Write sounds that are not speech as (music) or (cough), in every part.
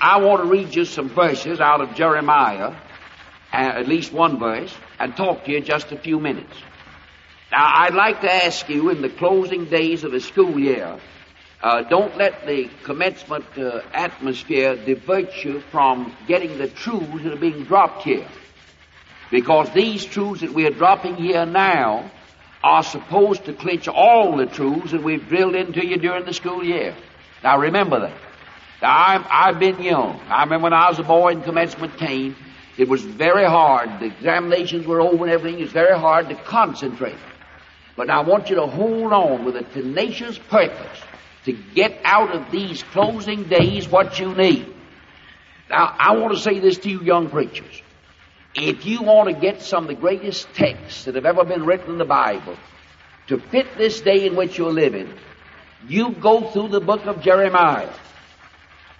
I want to read you some verses out of Jeremiah, uh, at least one verse, and talk to you just a few minutes. Now, I'd like to ask you in the closing days of the school year, uh, don't let the commencement uh, atmosphere divert you from getting the truths that are being dropped here. Because these truths that we are dropping here now are supposed to clinch all the truths that we've drilled into you during the school year. Now remember that. I've, I've been young. I remember when I was a boy and commencement came, it was very hard. The examinations were over and everything. It was very hard to concentrate. But I want you to hold on with a tenacious purpose to get out of these closing days what you need. Now, I want to say this to you young preachers. If you want to get some of the greatest texts that have ever been written in the Bible to fit this day in which you're living, you go through the book of Jeremiah.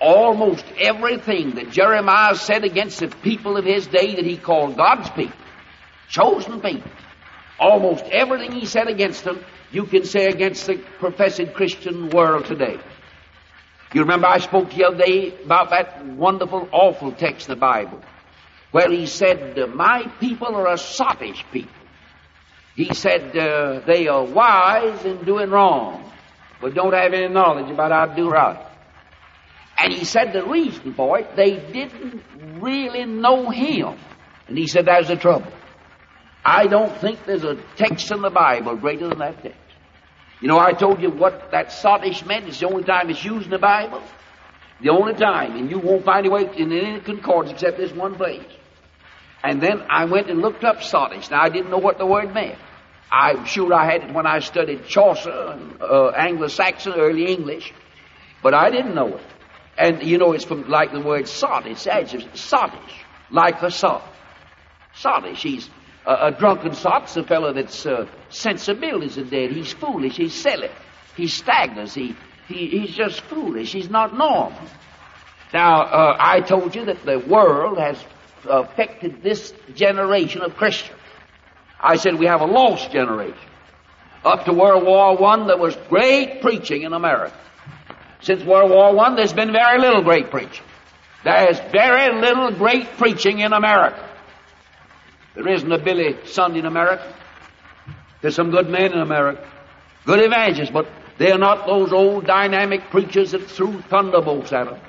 Almost everything that Jeremiah said against the people of his day that he called God's people, chosen people, almost everything he said against them, you can say against the professed Christian world today. You remember I spoke the other day about that wonderful, awful text in the Bible where he said, My people are a sottish people. He said, uh, They are wise in doing wrong, but don't have any knowledge about how to do right. And he said the reason for it, they didn't really know him. And he said, That's the trouble. I don't think there's a text in the Bible greater than that text. You know, I told you what that sottish meant. It's the only time it's used in the Bible. The only time. And you won't find it in any concordance except this one place. And then I went and looked up sottish. Now, I didn't know what the word meant. I'm sure I had it when I studied Chaucer and uh, Anglo-Saxon, early English. But I didn't know it. And, you know, it's from like the word sot. It's adjective. Sottish. Like a sot. Sottish. He's a, a drunken sot's a fellow that's uh, sensibilities are dead. He's foolish. He's silly. He staggers. He, he he's just foolish. He's not normal. Now, uh, I told you that the world has affected this generation of Christians. I said we have a lost generation. Up to World War One, there was great preaching in America. Since World War One, there's been very little great preaching. There's very little great preaching in America. There isn't a Billy Sunday in America. There's some good men in America, good evangelists, but they're not those old dynamic preachers that threw thunderbolts at them.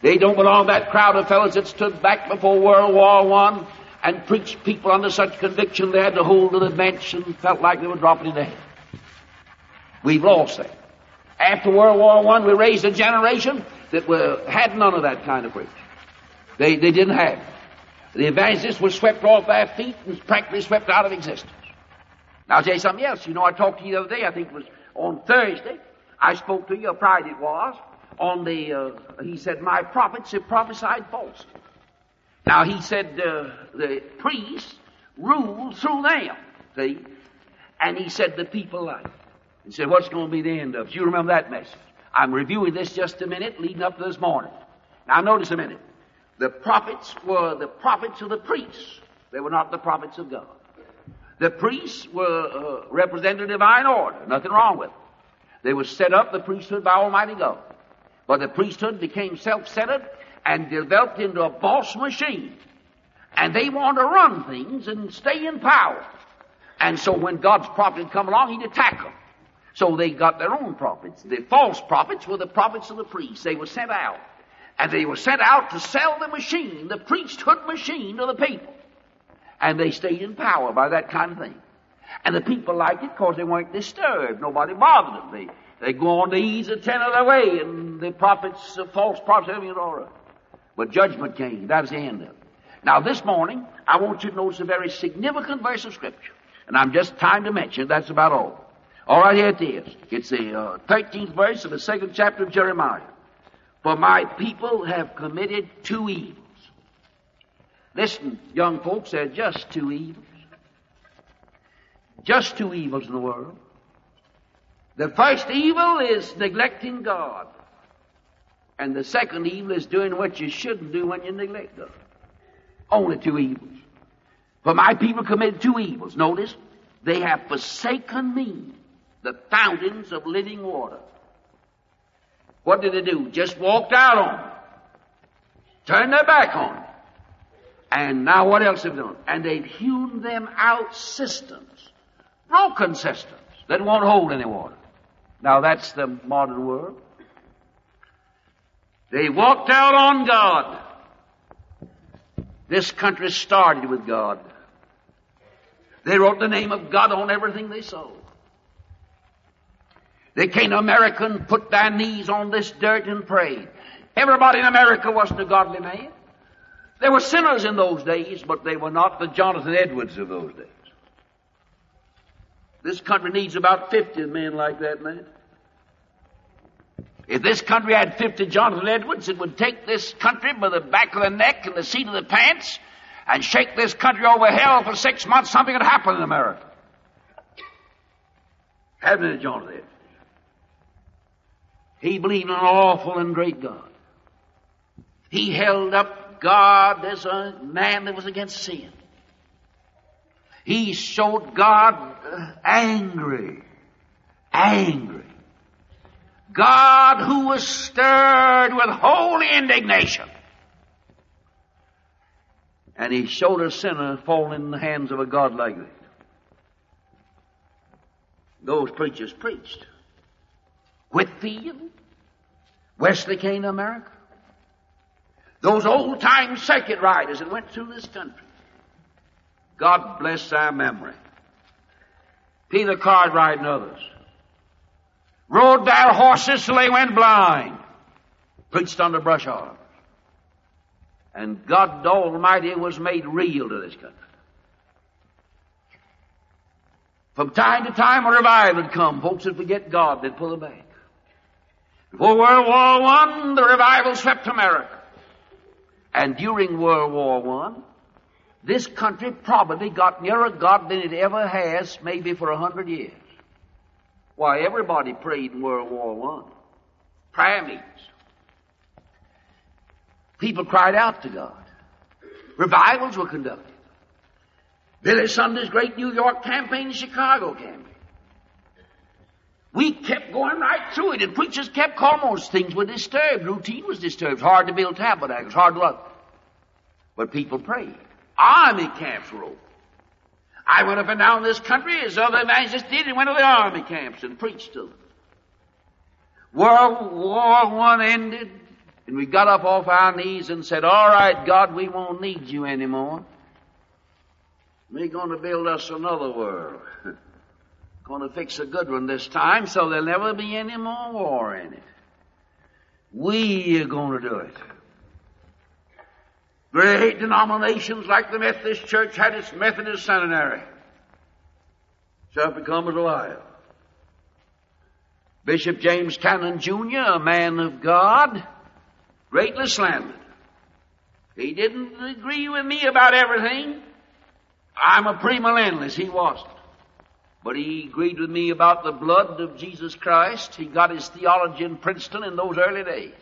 They don't belong to that crowd of fellows that stood back before World War One and preached people under such conviction they had to hold to the bench and felt like they were dropping in dead. We've lost that. After World War One, we raised a generation that were, had none of that kind of preaching. They, they didn't have it. The evangelists were swept off their feet and practically swept out of existence. Now I'll tell you something else. You know, I talked to you the other day, I think it was on Thursday. I spoke to you, a Friday it was, on the, uh, he said, my prophets have prophesied false. Now he said, uh, the priests rule through them, see? And he said, the people like He said, what's going to be the end of it? You remember that message. I'm reviewing this just a minute leading up to this morning. Now notice a minute. The prophets were the prophets of the priests. They were not the prophets of God. The priests were uh, represented divine order. Nothing wrong with them. They were set up, the priesthood, by Almighty God. But the priesthood became self-centered and developed into a boss machine. And they want to run things and stay in power. And so when God's prophet come along, he'd attack them. So they got their own prophets. The false prophets were the prophets of the priests. They were sent out. And they were sent out to sell the machine, the priesthood machine to the people. And they stayed in power by that kind of thing. And the people liked it because they weren't disturbed. Nobody bothered them. They, they go on to ease a tenth of their way, and the prophets, the false prophets, everything all right. But judgment came. That was the end of it. Now this morning, I want you to notice a very significant verse of Scripture. And I'm just time to mention, that's about all. All right, here it is. It's the uh, 13th verse of the second chapter of Jeremiah. For my people have committed two evils. Listen, young folks, there are just two evils. Just two evils in the world. The first evil is neglecting God. And the second evil is doing what you shouldn't do when you neglect God. Only two evils. For my people committed two evils. Notice, they have forsaken me, the fountains of living water. What did they do? Just walked out on them. Turned their back on it. And now what else have they done? And they've hewn them out cisterns. Broken cisterns that won't hold any water. Now that's the modern world. They walked out on God. This country started with God. They wrote the name of God on everything they sold. They came to America and put their knees on this dirt and prayed. Everybody in America wasn't a godly man. There were sinners in those days, but they were not the Jonathan Edwards of those days. This country needs about 50 men like that, man. If this country had 50 Jonathan Edwards, it would take this country by the back of the neck and the seat of the pants and shake this country over hell for six months. Something would happen in America. Haven't it, Jonathan Edwards? He believed in an awful and great God. He held up God as a man that was against sin. He showed God uh, angry, angry. God who was stirred with holy indignation. And he showed a sinner falling in the hands of a God like that. Those preachers preached. Whitefield, Wesley came to America. Those old time circuit riders that went through this country. God bless their memory. Peter Cartwright and others. Rode their horses till they went blind. Preached under brush arbors. And God Almighty was made real to this country. From time to time a revival would come. Folks would forget God, they'd pull back. Before World War One, the revival swept America. And during World War One, this country probably got nearer God than it ever has, maybe for a hundred years. Why, everybody prayed in World War One. Prayer meetings. People cried out to God. Revivals were conducted. Billy Sunday's great New York campaign, Chicago campaign. We kept going right through it, and preachers kept calling things were disturbed. Routine was disturbed. Hard to build tabernacles, hard to love. But people prayed. Army camps were open. I went up and down this country as other evangelists did and went to the army camps and preached to them. World War One ended, and we got up off our knees and said, All right, God, we won't need you anymore. We're going to build us another world. Going to fix a good one this time so there'll never be any more war in it. We are going to do it. Great denominations like the Methodist Church had its Methodist seminary. Shall become as Ohio. Bishop James Cannon Jr., a man of God, greatly slandered. He didn't agree with me about everything. I'm a premillennialist. He wasn't. But he agreed with me about the blood of Jesus Christ. He got his theology in Princeton in those early days.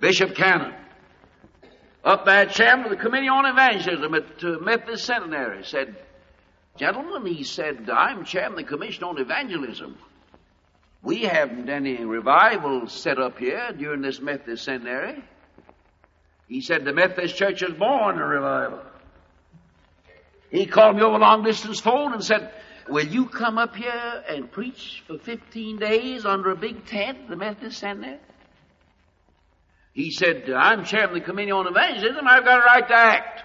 Bishop Cannon up there chairman of the Committee on Evangelism at uh, Methodist Seminary, said, Gentlemen, he said, I'm chairman of the Commission on Evangelism. We haven't any revival set up here during this Methodist Seminary. He said, the Methodist Church is born a revival. He called me over long distance phone and said, Will you come up here and preach for 15 days under a big tent, the Methodist Seminary? He said, I'm chairman of the Committee on Evangelism, I've got a right to act.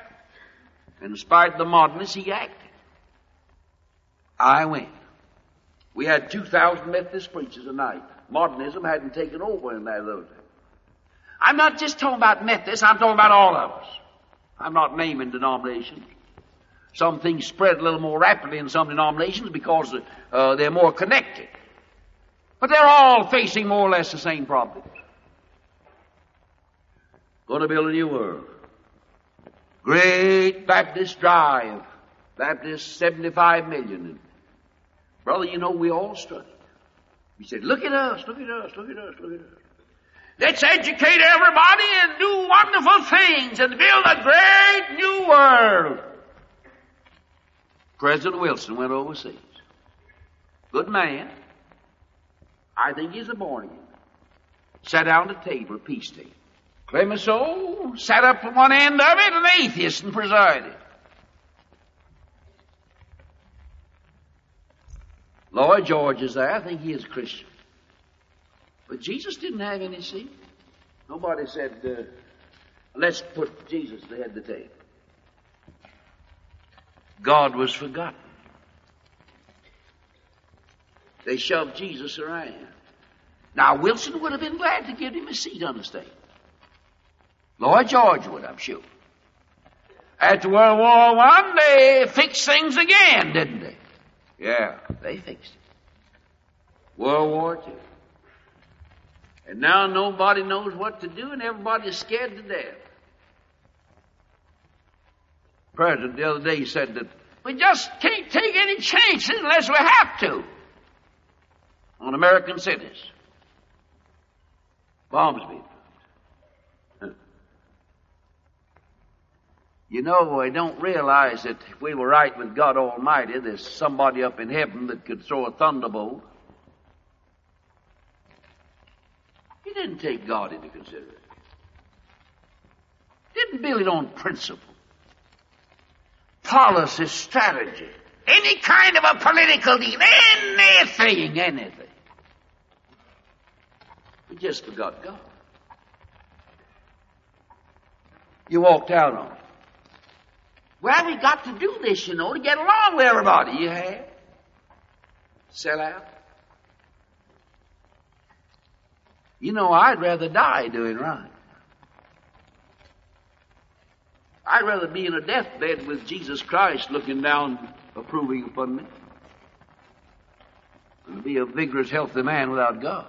In spite of the modernists, he acted. I went. We had 2,000 Methodist preachers a night. Modernism hadn't taken over in that those days. I'm not just talking about Methodists, I'm talking about all of us. I'm not naming denominations. Some things spread a little more rapidly in some denominations because uh, they're more connected. But they're all facing more or less the same problems. Going to build a new world. Great Baptist drive. Baptist 75 million. Brother, you know we all studied. He said, look at us, look at us, look at us, look at us. Let's educate everybody and do wonderful things and build a great new world. President Wilson went overseas. Good man. I think he's a born again. Sat down at the table, peace table. Clemenceau sat up at one end of it, an atheist, and presided. Lloyd George is there. I think he is a Christian. But Jesus didn't have any seat. Nobody said, uh, let's put Jesus the head the table. God was forgotten. They shoved Jesus around. Now, Wilson would have been glad to give him a seat on the stage. Lloyd George would, I'm sure. After World War One, they fixed things again, didn't they? Yeah, they fixed it. World War Two. And now nobody knows what to do and everybody's scared to death. President the other day said that we just can't take any chances unless we have to on American cities. Bombs being You know, I don't realize that if we were right with God Almighty, there's somebody up in heaven that could throw a thunderbolt. He didn't take God into consideration. Didn't build it on principle, policy, strategy, any kind of a political deal, anything, anything. He just forgot God. You walked out on it. Well, we got to do this, you know, to get along with everybody. You have. Sell out. You know, I'd rather die doing right. I'd rather be in a deathbed with Jesus Christ looking down, approving upon me, than be a vigorous, healthy man without God.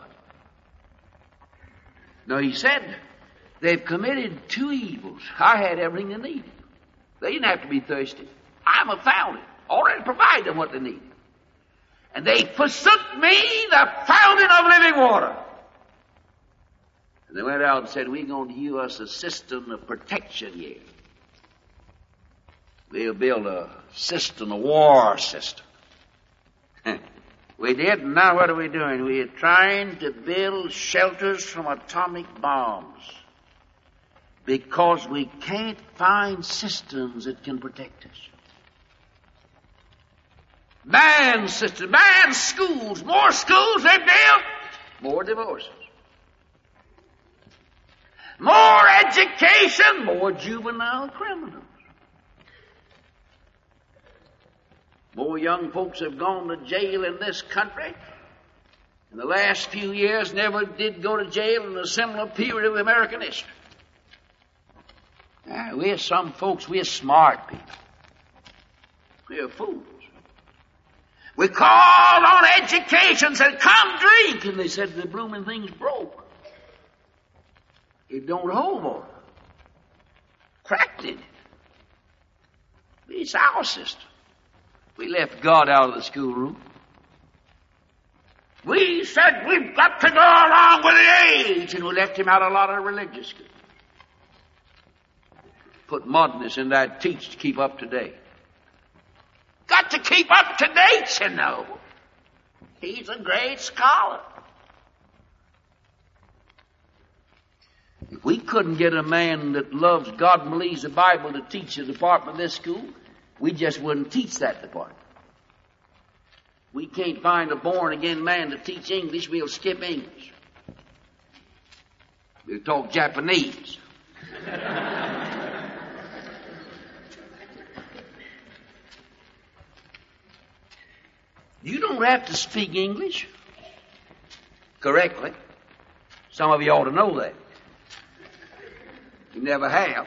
Now, he said, they've committed two evils. I had everything they needed. They didn't have to be thirsty. I'm a fountain. Already provide them what they need. And they forsook me, the fountain of living water. And they went out and said, we're going to use us a system of protection here. We'll build a system, a war system. (laughs) we did, and now what are we doing? We are trying to build shelters from atomic bombs because we can't find systems that can protect us. Man systems, man schools, more schools they built, more divorces. More education, more juvenile criminals. More young folks have gone to jail in this country in the last few years never did go to jail in a similar period of American history. Yeah, we're some folks, we're smart people. We're fools. We called on education, said, come drink. And they said, the blooming thing's broke. It don't hold water. Cracked it. It's our system. We left God out of the schoolroom. We said we've got to go along with the age, and we left him out a lot of religious schools put modernness in that teach to keep up to date. Got to keep up to date, you know. He's a great scholar. If we couldn't get a man that loves God and believes the Bible to teach the department of this school, we just wouldn't teach that department. We can't find a born again man to teach English, we'll skip English. We'll talk Japanese. You don't have to speak English correctly. Some of you ought to know that. You never have.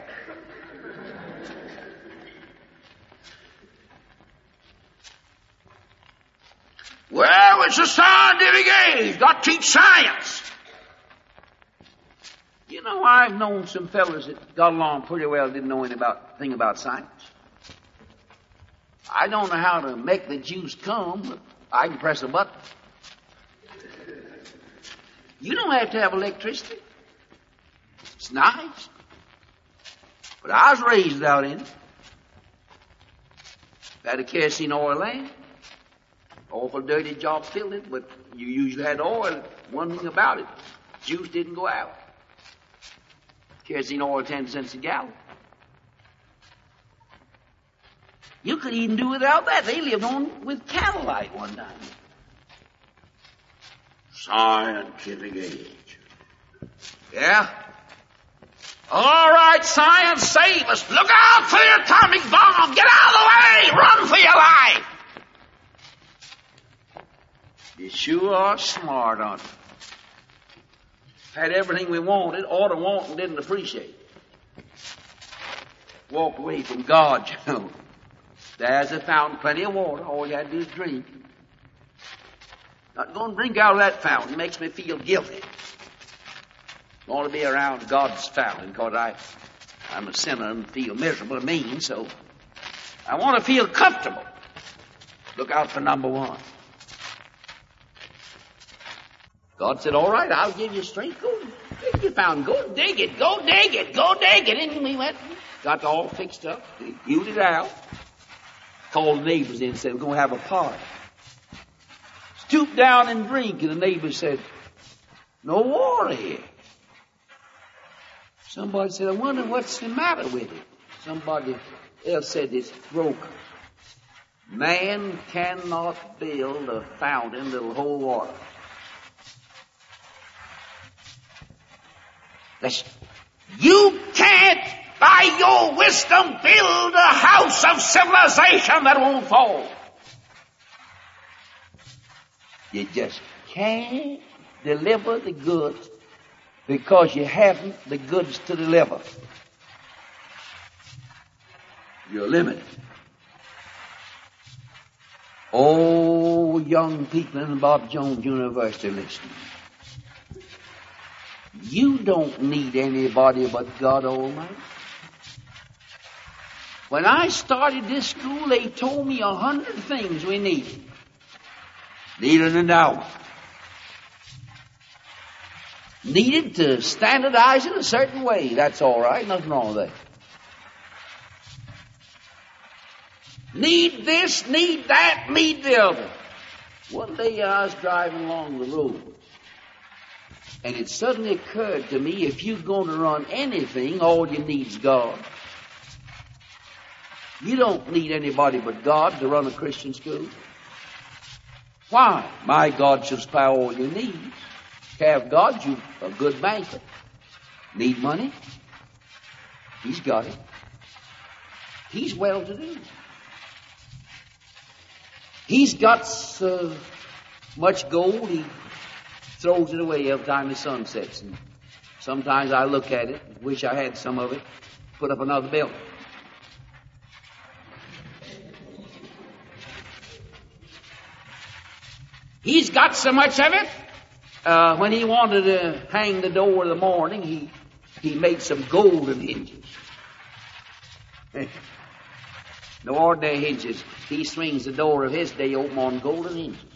Well, it's a scientific age. Got to teach science. You know, I've known some fellows that got along pretty well, didn't know anything about, thing about science. I don't know how to make the juice come, but I can press a button. You don't have to have electricity. It's nice. But I was raised out in it. Had a kerosene oil lamp. Awful dirty job filled it, but you usually had oil. One thing about it, juice didn't go out. Kerosene oil, 10 cents a gallon. You could even do without that. They lived on with candlelight one time. Scientific age. Yeah? All right, science, save us. Look out for the atomic bomb. Get out of the way. Run for your life. You sure are smart, aren't you? Had everything we wanted, ought to want and didn't appreciate. Walked away from God, you know. There's a fountain, plenty of water. All you had to do is drink. Not going to drink out of that fountain. Makes me feel guilty. Want to be around God's fountain because I, I'm a sinner and feel miserable and mean, so I want to feel comfortable. Look out for number one. God said, all right, I'll give you strength. Go, if you found, go dig it, go dig it, go dig it. And we went, got all fixed up, hewed it out, called neighbors in and said, we're going to have a party. Stoop down and drink. And the neighbor said, no water here. Somebody said, I wonder what's the matter with it. Somebody else said it's broken. Man cannot build a fountain that'll hold water. Listen. You can't, by your wisdom, build a house of civilization that won't fall. You just can't deliver the goods because you haven't the goods to deliver. You're limited. Oh, young people in Bob Jones University listening. You don't need anybody but God Almighty. When I started this school, they told me a hundred things we needed. Needed an endowment. Needed to standardize it a certain way. That's all right. Nothing wrong with that. Need this, need that, need the other. One day I was driving along the road and it suddenly occurred to me if you're going to run anything, all you need is God. You don't need anybody but God to run a Christian school. Why? My God shall supply all your needs. Have God, you a good banker. Need money? He's got it. He's well to do. He's got so much gold, he throws it away every time the sun sets. And sometimes I look at it, and wish I had some of it, put up another building. He's got so much of it. Uh, when he wanted to hang the door in the morning, he he made some golden hinges. (laughs) no ordinary hinges. He swings the door of his day open on golden hinges.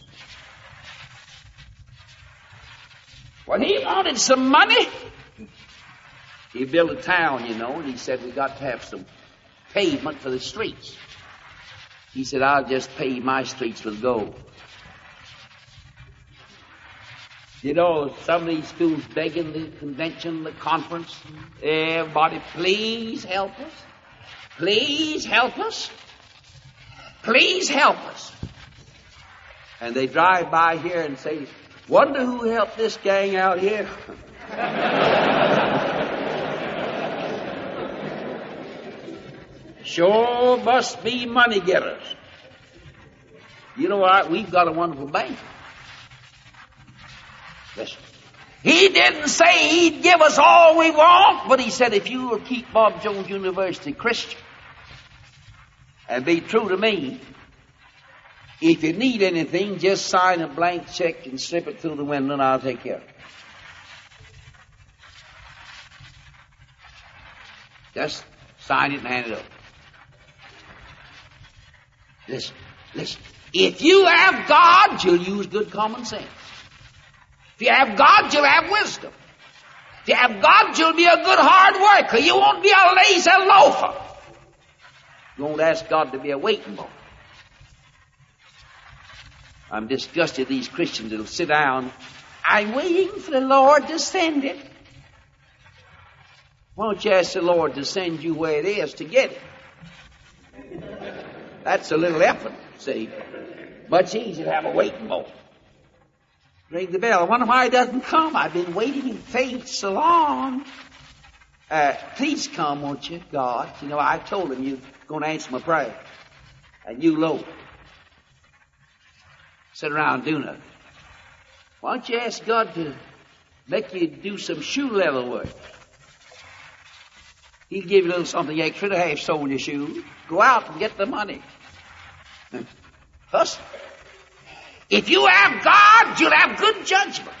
When he wanted some money, he built a town, you know, and he said we got to have some pavement for the streets. He said, I'll just pave my streets with gold. You know, some of these schools begging the convention, the conference, everybody, please help us. Please help us. Please help us. And they drive by here and say, Wonder who helped this gang out here. sure must be money getters. You know what? We've got a wonderful bank. Listen. He didn't say he'd give us all we want, but he said if you will keep Bob Jones University Christian and be true to me, if you need anything, just sign a blank check and slip it through the window and I'll take care of it. Just sign it and hand it over. Listen, listen. If you have God, you'll use good common sense. If you have God, you'll have wisdom. If you have God, you'll be a good hard worker. You won't be a lazy loafer. You won't ask God to be a waiting boy. I'm disgusted these Christians that'll sit down. I'm waiting for the Lord to send it. Why don't you ask the Lord to send you where it is to get it? That's a little effort, see. Much easier to have a waiting bowl. Ring the bell. I wonder why he doesn't come. I've been waiting in faith so long. Uh, please come, won't you, God? You know, I told him you're going to answer my prayer. And you, Lord. Sit around doing nothing. Why don't you ask God to make you do some shoe leather work? He'll give you a little something extra to have sold your shoes. Go out and get the money. First, if you have God, you'll have good judgment.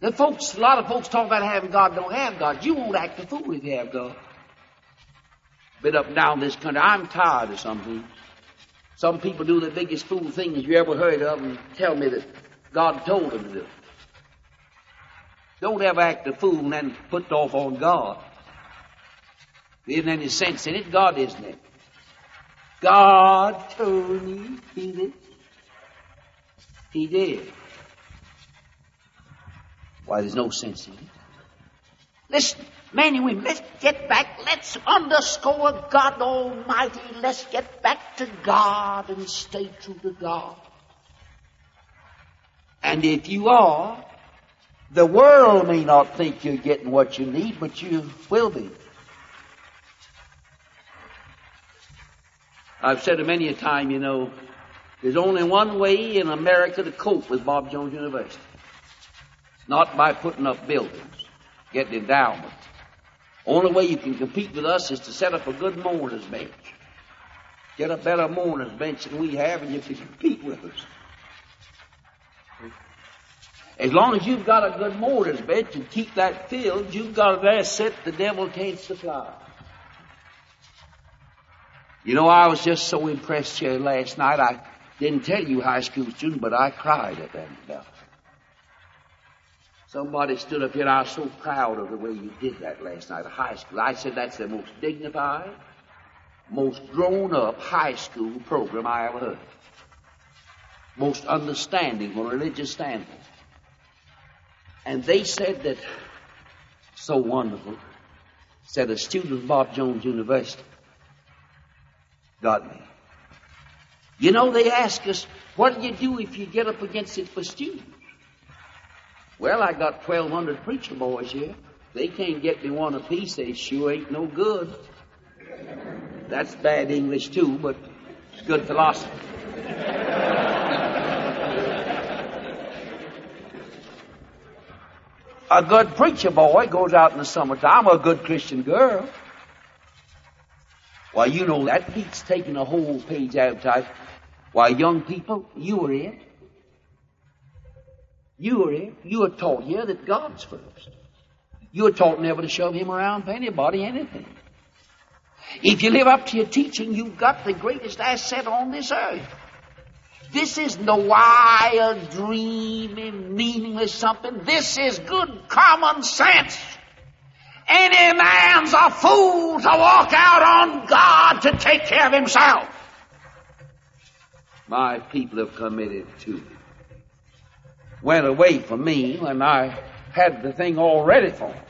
The folks, a lot of folks talk about having God, don't have God. You won't act a fool if you have God. Been up and down this country. I'm tired of some things. Some people do the biggest fool things you ever heard of and tell me that God told them to do. Don't ever act a fool and then put off on God. There isn't any sense in it. God isn't it. God told me he did. He did. Why, there's no sense in it. Listen, men and women, let's get back. Let's underscore God Almighty. Let's get back to God and stay true to God. And if you are, the world may not think you're getting what you need, but you will be. I've said it many a time, you know, there's only one way in America to cope with Bob Jones University. Not by putting up buildings, getting endowments. Only way you can compete with us is to set up a good mourner's bench. Get a better mourner's bench than we have and you can compete with us. As long as you've got a good mourner's bench and keep that filled, you've got an asset the devil can't supply. You know, I was just so impressed here last night. I didn't tell you, high school student, but I cried at that stuff. Somebody stood up here, and I was so proud of the way you did that last night at high school. I said that's the most dignified, most grown up high school program I ever heard. Most understanding from a religious standpoint. And they said that, so wonderful, said a student of Bob Jones University got me. You know, they ask us, what do you do if you get up against it for students? Well, I got 1,200 preacher boys here. They can't get me one apiece. They sure ain't no good. That's bad English too, but it's good philosophy. a good preacher boy goes out in the summertime, a good Christian girl. Why, you know, that beats taking a whole page out of type. Why, young people, you are it. You are. You are taught here that God's first. You are taught never to shove Him around for anybody, anything. If you live up to your teaching, you've got the greatest asset on this earth. This isn't a wild, dreamy, meaningless something. This is good common sense. Any man's a fool to walk out on God to take care of himself. My people have committed to went away from me when I had the thing all ready for them.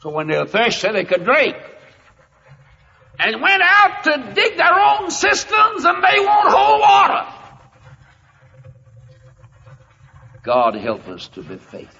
So when they were thirsty, they could drink. And went out to dig their own cisterns and they won't hold water. God help us to be faithful.